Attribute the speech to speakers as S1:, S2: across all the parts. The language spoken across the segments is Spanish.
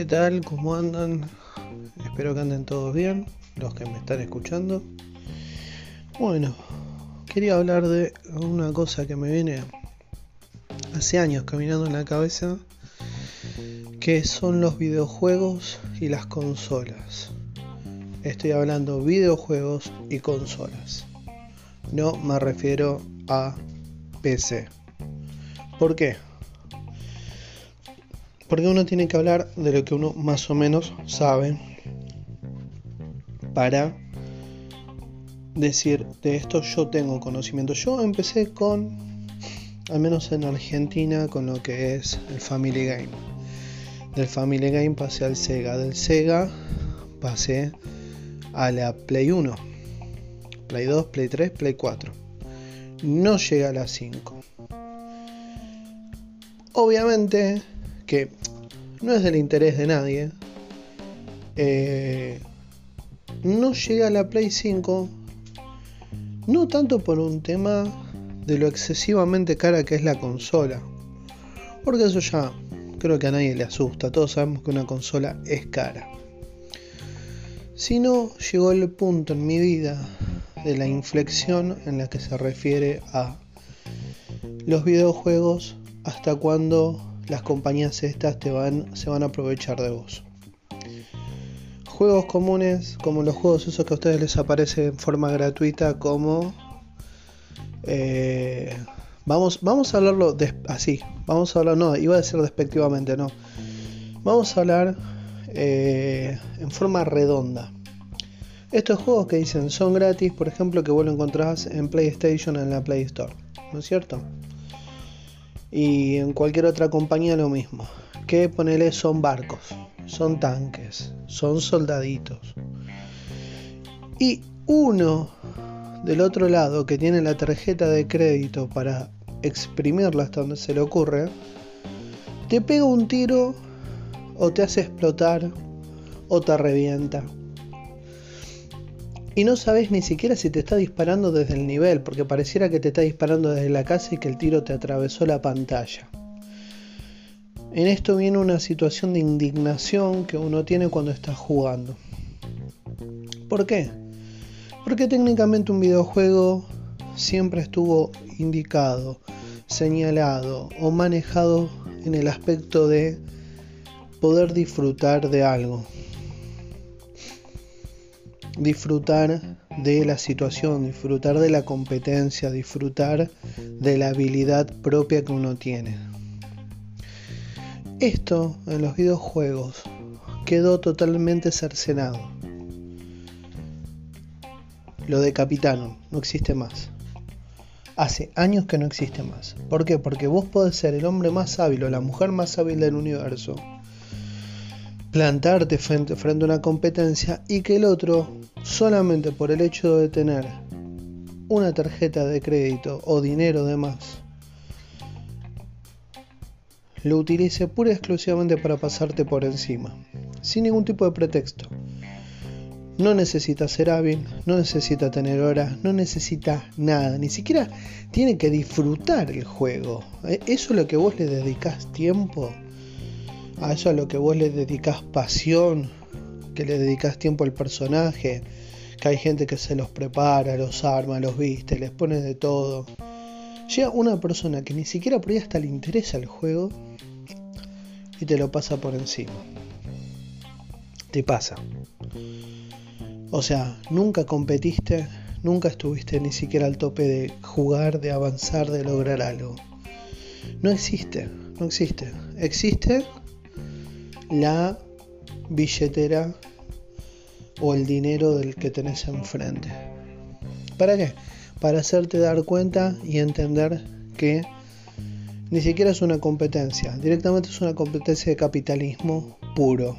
S1: ¿Qué tal? ¿Cómo andan? Espero que anden todos bien, los que me están escuchando. Bueno, quería hablar de una cosa que me viene hace años caminando en la cabeza, que son los videojuegos y las consolas. Estoy hablando videojuegos y consolas. No me refiero a PC. ¿Por qué? Porque uno tiene que hablar de lo que uno más o menos sabe para decir de esto yo tengo conocimiento. Yo empecé con, al menos en Argentina, con lo que es el Family Game. Del Family Game pasé al Sega. Del Sega pasé a la Play 1. Play 2, Play 3, Play 4. No llega a la 5. Obviamente que no es del interés de nadie. Eh, no llega a la Play 5, no tanto por un tema de lo excesivamente cara que es la consola, porque eso ya creo que a nadie le asusta, todos sabemos que una consola es cara. Sino llegó el punto en mi vida de la inflexión en la que se refiere a los videojuegos hasta cuando las compañías estas te van, se van a aprovechar de vos. Juegos comunes, como los juegos esos que a ustedes les aparece en forma gratuita, como... Eh, vamos, vamos a hablarlo así, vamos a hablar, no, iba a decir despectivamente, no. Vamos a hablar eh, en forma redonda. Estos juegos que dicen son gratis, por ejemplo, que vos lo encontrás en PlayStation en la Play Store, ¿no es cierto? Y en cualquier otra compañía lo mismo. Que ponele son barcos, son tanques, son soldaditos. Y uno del otro lado que tiene la tarjeta de crédito para exprimirla hasta donde se le ocurre, te pega un tiro o te hace explotar o te revienta y no sabes ni siquiera si te está disparando desde el nivel, porque pareciera que te está disparando desde la casa y que el tiro te atravesó la pantalla. En esto viene una situación de indignación que uno tiene cuando está jugando. ¿Por qué? Porque técnicamente un videojuego siempre estuvo indicado, señalado o manejado en el aspecto de poder disfrutar de algo, disfrutar de la situación, disfrutar de la competencia, disfrutar de la habilidad propia que uno tiene. Esto en los videojuegos quedó totalmente cercenado. Lo de Capitano no existe más. Hace años que no existe más. ¿Por qué? Porque vos podés ser el hombre más hábil o la mujer más hábil del universo plantarte frente, frente a una competencia y que el otro, solamente por el hecho de tener una tarjeta de crédito o dinero de más, lo utilice pura y exclusivamente para pasarte por encima, sin ningún tipo de pretexto. No necesita ser hábil, no necesita tener horas, no necesita nada, ni siquiera tiene que disfrutar el juego. ¿E-, eso es lo que vos le dedicas tiempo a eso a lo que vos le dedicas pasión, que le dedicas tiempo al personaje, que hay gente que se los prepara, los arma, los viste, les pone de todo. Llega una persona que ni siquiera por ahí hasta le interesa el juego y te lo pasa por encima. Te pasa. O sea, nunca competiste, nunca estuviste ni siquiera al tope de jugar, de avanzar, de lograr algo. No existe, no existe. Existe la billetera o el dinero del que tenés enfrente. ¿Para qué? Para hacerte dar cuenta y entender que ni siquiera es una competencia, directamente es una competencia de capitalismo puro.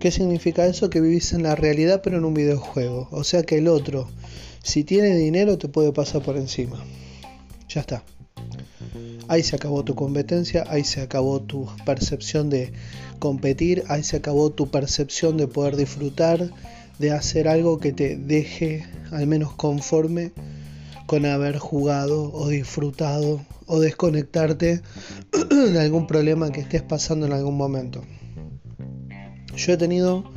S1: ¿Qué significa eso? Que vivís en la realidad pero en un videojuego. O sea que el otro, si tiene dinero, te puede pasar por encima. Ya está. Ahí se acabó tu competencia, ahí se acabó tu percepción de competir, ahí se acabó tu percepción de poder disfrutar, de hacer algo que te deje al menos conforme con haber jugado o disfrutado o desconectarte de algún problema que estés pasando en algún momento. Yo he tenido,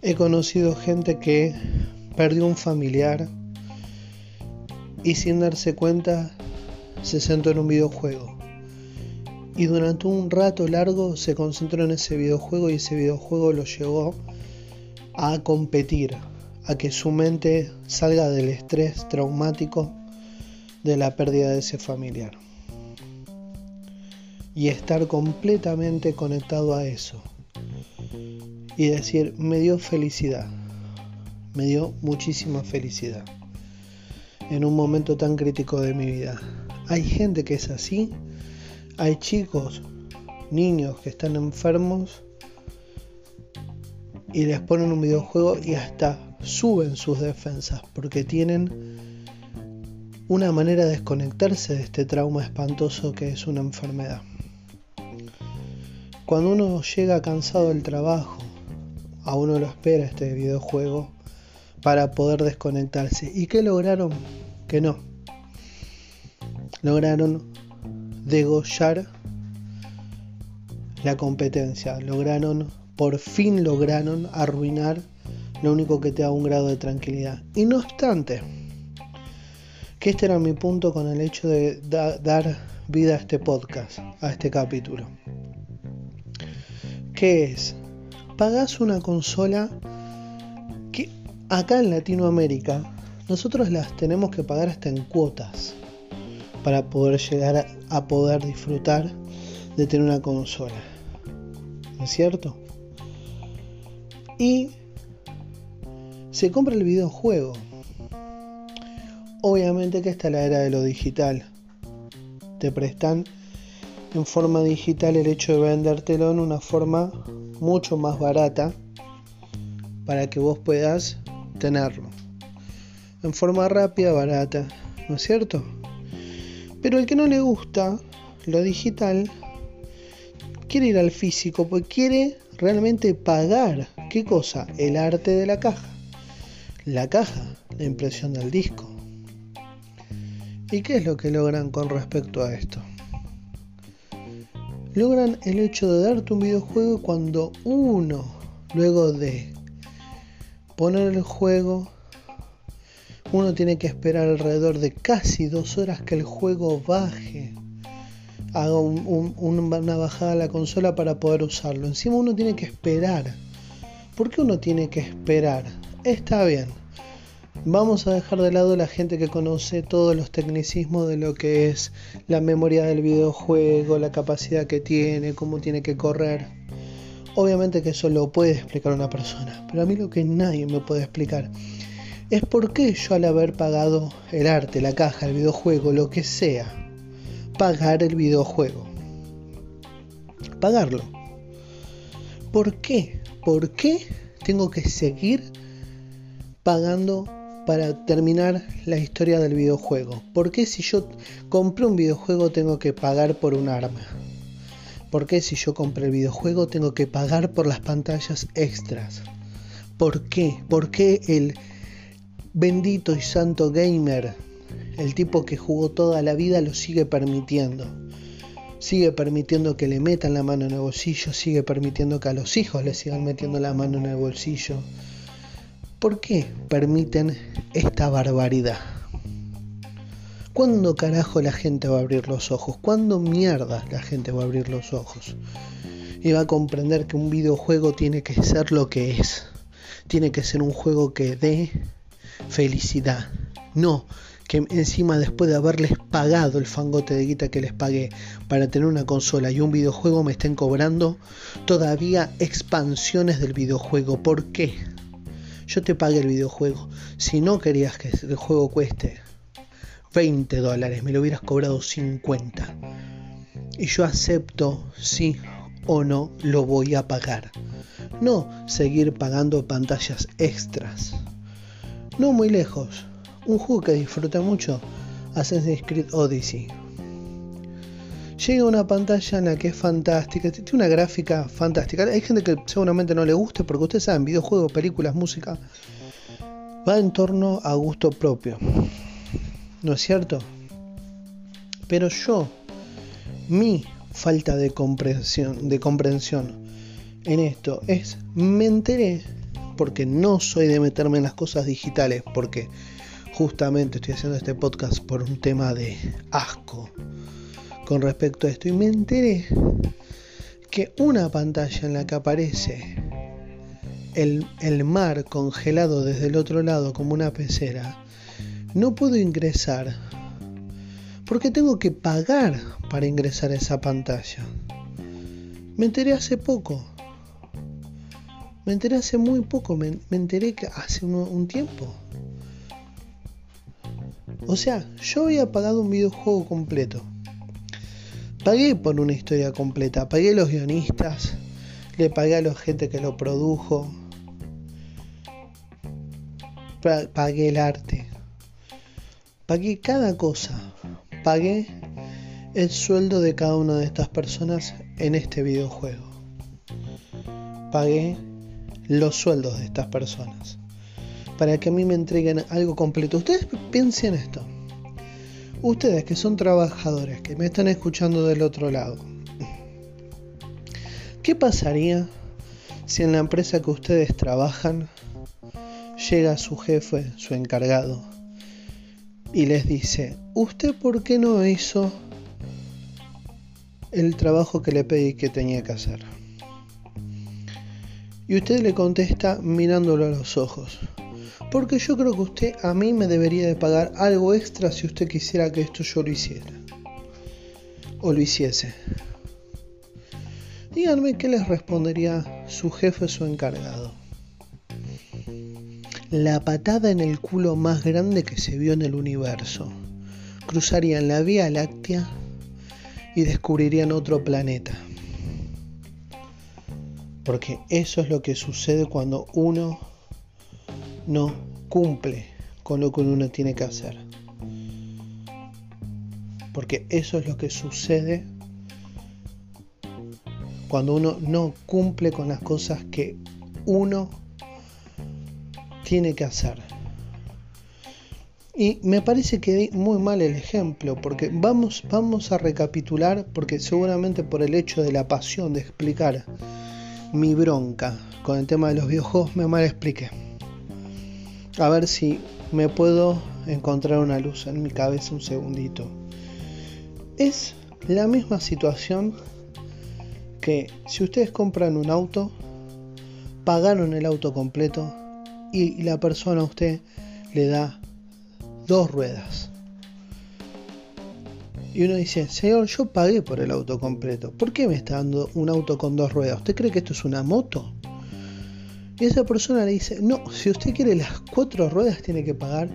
S1: he conocido gente que perdió un familiar y sin darse cuenta se sentó en un videojuego. Y durante un rato largo se concentró en ese videojuego y ese videojuego lo llevó a competir, a que su mente salga del estrés traumático de la pérdida de ese familiar. Y estar completamente conectado a eso. Y decir, me dio felicidad. Me dio muchísima felicidad. En un momento tan crítico de mi vida. Hay gente que es así. Hay chicos, niños que están enfermos y les ponen un videojuego y hasta suben sus defensas porque tienen una manera de desconectarse de este trauma espantoso que es una enfermedad. Cuando uno llega cansado del trabajo, a uno lo espera este videojuego para poder desconectarse. ¿Y qué lograron? Que no. Lograron degollar la competencia, lograron, por fin lograron arruinar lo único que te da un grado de tranquilidad. Y no obstante, que este era mi punto con el hecho de dar vida a este podcast, a este capítulo. ¿Qué es? Pagas una consola que acá en Latinoamérica nosotros las tenemos que pagar hasta en cuotas para poder llegar a, poder disfrutar de tener una consola. ¿No es cierto? Y se compra el videojuego. Obviamente que está la era de lo digital. Te prestan en forma digital el hecho de vendértelo en una forma mucho más barata para que vos puedas tenerlo. En forma rápida, barata, ¿no es cierto? Pero el que no le gusta lo digital quiere ir al físico porque quiere realmente pagar. ¿Qué cosa? El arte de la caja la caja, la impresión del disco. ¿Y qué es lo que logran con respecto a esto? Logran el hecho de darte un videojuego cuando uno, luego de poner el juego, uno tiene que esperar alrededor de casi dos horas que el juego baje, haga una bajada a la consola para poder usarlo. Encima uno tiene que esperar. ¿Por qué uno tiene que esperar? Está bien. Vamos a dejar de lado la gente que conoce todos los tecnicismos de lo que es la memoria del videojuego, la capacidad que tiene, cómo tiene que correr. Obviamente que eso lo puede explicar una persona, pero a mí lo que nadie me puede explicar es por qué yo al haber pagado el arte, la caja, el videojuego, lo que sea, pagar el videojuego. Pagarlo. ¿Por qué? ¿Por qué tengo que seguir pagando para terminar la historia del videojuego. ¿Por qué si yo compré un videojuego tengo que pagar por un arma? ¿Por qué si yo compré el videojuego tengo que pagar por las pantallas extras? ¿Por qué? ¿Por qué el bendito y santo gamer, el tipo que jugó toda la vida, lo sigue permitiendo? Sigue permitiendo que le metan la mano en el bolsillo, sigue permitiendo que a los hijos le sigan metiendo la mano en el bolsillo ¿Por qué permiten esta barbaridad? ¿Cuándo carajo la gente va a abrir los ojos? ¿Cuándo mierda la gente va a abrir los ojos? Y va a comprender que un videojuego tiene que ser lo que es. Tiene que ser un juego que dé felicidad. No que encima después de haberles pagado el fangote de guita que les pagué para tener una consola y un videojuego me estén cobrando todavía expansiones del videojuego. ¿Por qué? yo te pagué el videojuego. Si no querías que el juego cueste 20 dólares, me lo hubieras cobrado 50. Y yo acepto, sí o no, lo voy a pagar. No seguir pagando pantallas extras. No muy lejos. Un juego que disfruta mucho, Assassin's Creed Odyssey llega una pantalla en la que es fantástica, tiene una gráfica fantástica. Hay gente que seguramente no le guste porque ustedes saben, videojuegos, películas, música, va en torno a gusto propio. ¿no es cierto? Pero yo, mi falta de comprensión, de comprensión en esto es, me enteré, porque no soy de meterme en las cosas digitales, porque justamente estoy haciendo este podcast por un tema de asco con respecto a esto, y me enteré que una pantalla en la que aparece el, el mar congelado desde el otro lado como una pecera, no puedo ingresar porque tengo que pagar para ingresar a esa pantalla. Me enteré hace poco. Me enteré hace muy poco. Me, enteré que hace un, tiempo. O sea, yo había pagado un videojuego completo. Pagué por una historia completa. Pagué los guionistas. Le pagué a la gente que lo produjo. Pagué el arte. Pagué cada cosa. Pagué el sueldo de cada una de estas personas en este videojuego. Pagué los sueldos de estas personas. Para que a mí me entreguen algo completo. Ustedes piensen esto. Ustedes que son trabajadores, que me están escuchando del otro lado. ¿Qué pasaría si en la empresa que ustedes trabajan llega su jefe, su encargado, y les dice, ¿usted por qué no hizo el trabajo que le pedí que tenía que hacer? Y usted le contesta mirándolo a los ojos, porque yo creo que usted a mí me debería de pagar algo extra si usted quisiera que esto yo lo hiciera, o lo hiciese. Díganme qué les respondería su jefe su encargado la patada en el culo más grande que se vio en el universo. Cruzarían la Vía Láctea y descubrirían otro planeta. Porque eso es lo que sucede cuando uno no cumple con lo que uno tiene que hacer. Porque eso es lo que sucede cuando uno no cumple con las cosas que uno tiene que hacer. Y me parece que di muy mal el ejemplo, porque vamos, vamos a recapitular, porque seguramente por el hecho de la pasión de explicar mi bronca con el tema de los videojuegos me mal expliqué. A ver si me puedo encontrar una luz en mi cabeza un segundito. Es la misma situación que si ustedes compran un auto, pagaron el auto completo, y la persona a usted le da dos ruedas. Y uno dice, señor, yo pagué por el auto completo. ¿Por qué me está dando un auto con dos ruedas? ¿Usted cree que esto es una moto? Y esa persona le dice, no, si usted quiere las cuatro ruedas tiene que pagar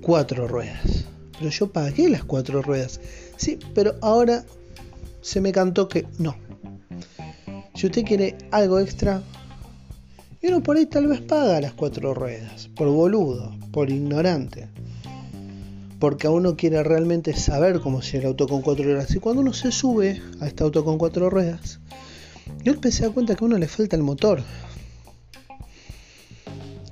S1: cuatro ruedas. Pero yo pagué las cuatro ruedas. Sí, pero ahora se me cantó que no. Si usted quiere algo extra, y uno por ahí tal vez paga las cuatro ruedas, por boludo, por ignorante. Porque a uno quiere realmente saber cómo es el auto con cuatro ruedas. Y cuando uno se sube a este auto con cuatro ruedas, yo empecé a cuenta que a uno le falta el motor.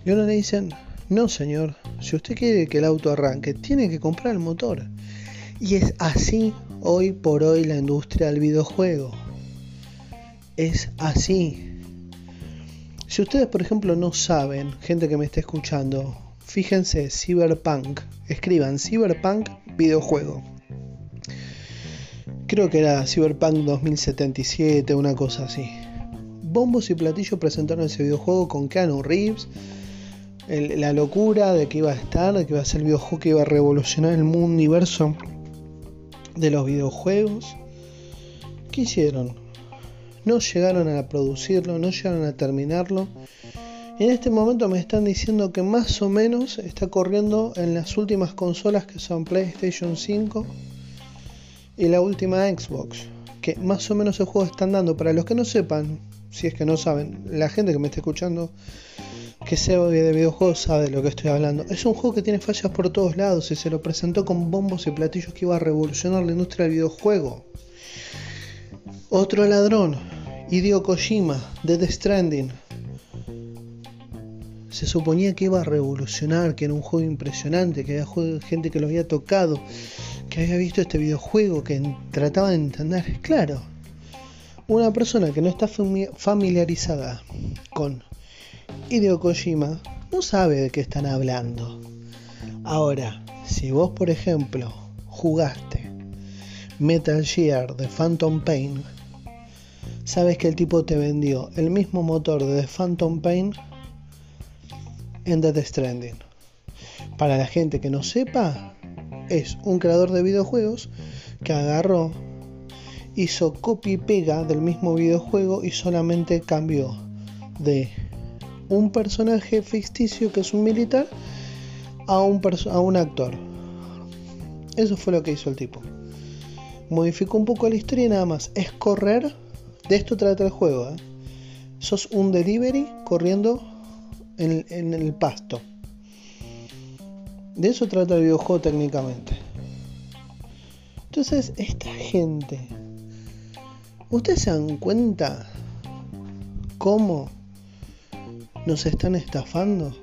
S1: Y uno le dicen, no señor, si usted quiere que el auto arranque, tiene que comprar el motor. Y es así hoy por hoy la industria del videojuego. Es así. Si ustedes, por ejemplo, no saben, gente que me está escuchando, fíjense, Cyberpunk, escriban Cyberpunk videojuego. Creo que era Cyberpunk 2077, una cosa así. Bombos y platillos presentaron ese videojuego con Keanu Reeves. la locura de que iba a estar, de que iba a ser el videojuego que iba a revolucionar el mundo universo de los videojuegos. ¿Qué hicieron? no llegaron a producirlo, no llegaron a terminarlo. En este momento me están diciendo que más o menos está corriendo en las últimas consolas que son PlayStation 5 y la última Xbox. Que más o menos el juego están dando. Para los que no sepan, si es que no saben, la gente que me está escuchando que sea de videojuegos sabe de lo que estoy hablando. Es un juego que tiene fallas por todos lados y se lo presentó con bombos y platillos que iba a revolucionar la industria del videojuego. Otro ladrón, Hideo Kojima, de The Stranding. Se suponía que iba a revolucionar, que era un juego impresionante, que había gente que lo había tocado, que había visto este videojuego, que trataba de entender. Claro, una persona que no está familiarizada con Hideo Kojima no sabe de qué están hablando. Ahora, si vos, por ejemplo, jugaste Metal Gear de Phantom Pain, sabes que el tipo te vendió el mismo motor de The Phantom Pain en Death Stranding. Para la gente que no sepa, es un creador de videojuegos que agarró, hizo copy y pega del mismo videojuego y solamente cambió de un personaje ficticio que es un militar a un, a un actor. Eso fue lo que hizo el tipo. Modificó un poco la historia y nada más. Es correr. De esto trata el juego. ¿eh? Sos un delivery corriendo en, el pasto. De eso trata el videojuego técnicamente. Entonces, esta gente, ¿ustedes se dan cuenta cómo nos están estafando?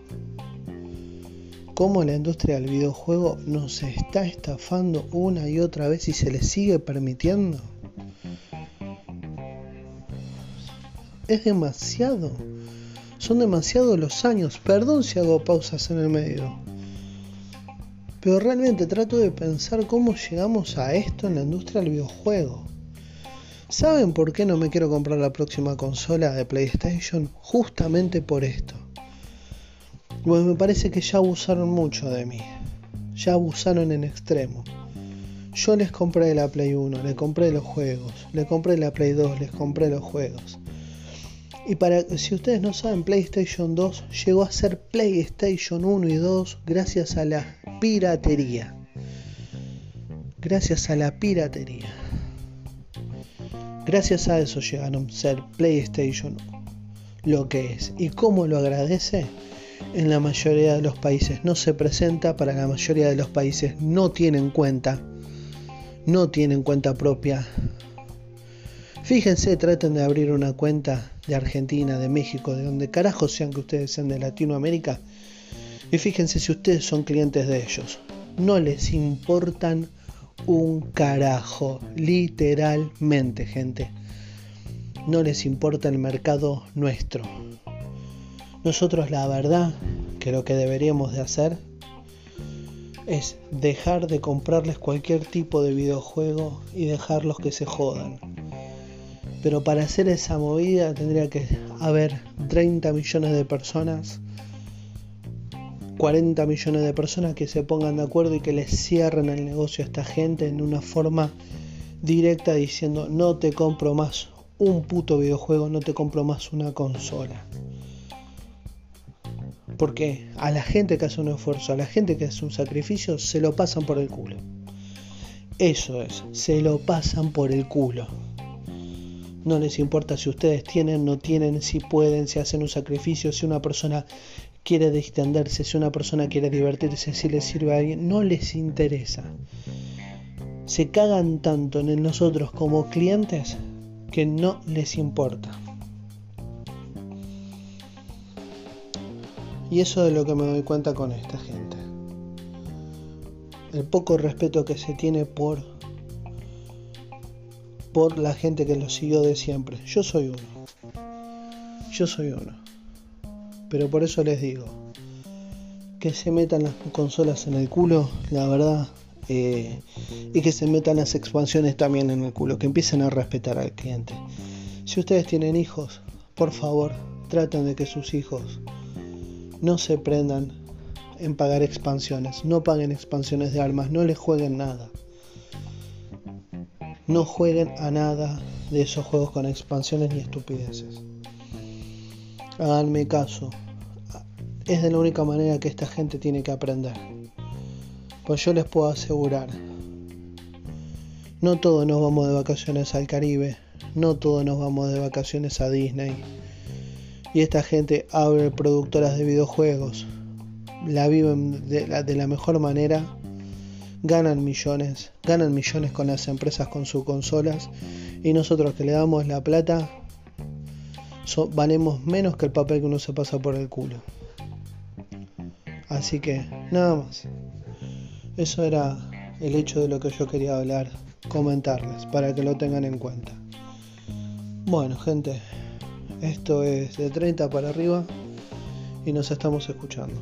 S1: ¿Cómo la industria del videojuego nos está estafando una y otra vez y se le sigue permitiendo? Es demasiado. Son demasiados los años. Perdón si hago pausas en el medio. Pero realmente trato de pensar cómo llegamos a esto en la industria del videojuego. ¿Saben por qué no me quiero comprar la próxima consola de PlayStation? Justamente por esto. Pues me parece que ya abusaron mucho de mí. Ya abusaron en extremo. Yo les compré la Play 1, les compré los juegos, les compré la Play 2, les compré los juegos. Y para si ustedes no saben, PlayStation 2 llegó a ser PlayStation 1 y 2 gracias a la piratería. Gracias a la piratería. Gracias a eso llegaron a ser PlayStation lo que es. ¿Y cómo lo agradece? En la mayoría de los países no se presenta, para la mayoría de los países no tienen cuenta, no tienen cuenta propia. Fíjense, traten de abrir una cuenta de Argentina, de México, de donde carajo sean que ustedes sean de Latinoamérica. Y fíjense si ustedes son clientes de ellos. No les importan un carajo, literalmente, gente. No les importa el mercado nuestro. Nosotros la verdad que lo que deberíamos de hacer es dejar de comprarles cualquier tipo de videojuego y dejarlos que se jodan. Pero para hacer esa movida tendría que haber 30 millones de personas, 40 millones de personas que se pongan de acuerdo y que les cierren el negocio a esta gente en una forma directa diciendo no te compro más un puto videojuego, no te compro más una consola. Porque a la gente que hace un esfuerzo, a la gente que hace un sacrificio, se lo pasan por el culo. Eso es, se lo pasan por el culo. No les importa si ustedes tienen, no tienen, si pueden, si hacen un sacrificio, si una persona quiere distenderse, si una persona quiere divertirse, si les sirve a alguien. No les interesa. Se cagan tanto en nosotros como clientes que no les importa. Y eso es lo que me doy cuenta con esta gente. El poco respeto que se tiene por por la gente que lo siguió de siempre. Yo soy uno. Yo soy uno. Pero por eso les digo, que se metan las consolas en el culo, la verdad, eh, y que se metan las expansiones también en el culo, que empiecen a respetar al cliente. Si ustedes tienen hijos, por favor, traten de que sus hijos no se prendan en pagar expansiones, no paguen expansiones de armas, no les jueguen nada no jueguen a nada de esos juegos con expansiones ni estupideces. Háganme caso. Es de la única manera que esta gente tiene que aprender. Pues yo les puedo asegurar, no todos nos vamos de vacaciones al Caribe, no todos nos vamos de vacaciones a Disney. Y esta gente abre productoras de videojuegos, la viven de la, de la mejor manera ganan millones, ganan millones con las empresas con sus consolas y nosotros que le damos la plata valemos menos que el papel que uno se pasa por el culo. Así que nada más. Eso era el hecho de lo que yo quería hablar, comentarles, para que lo tengan en cuenta. Bueno, gente, esto es de 30 para arriba y nos estamos escuchando.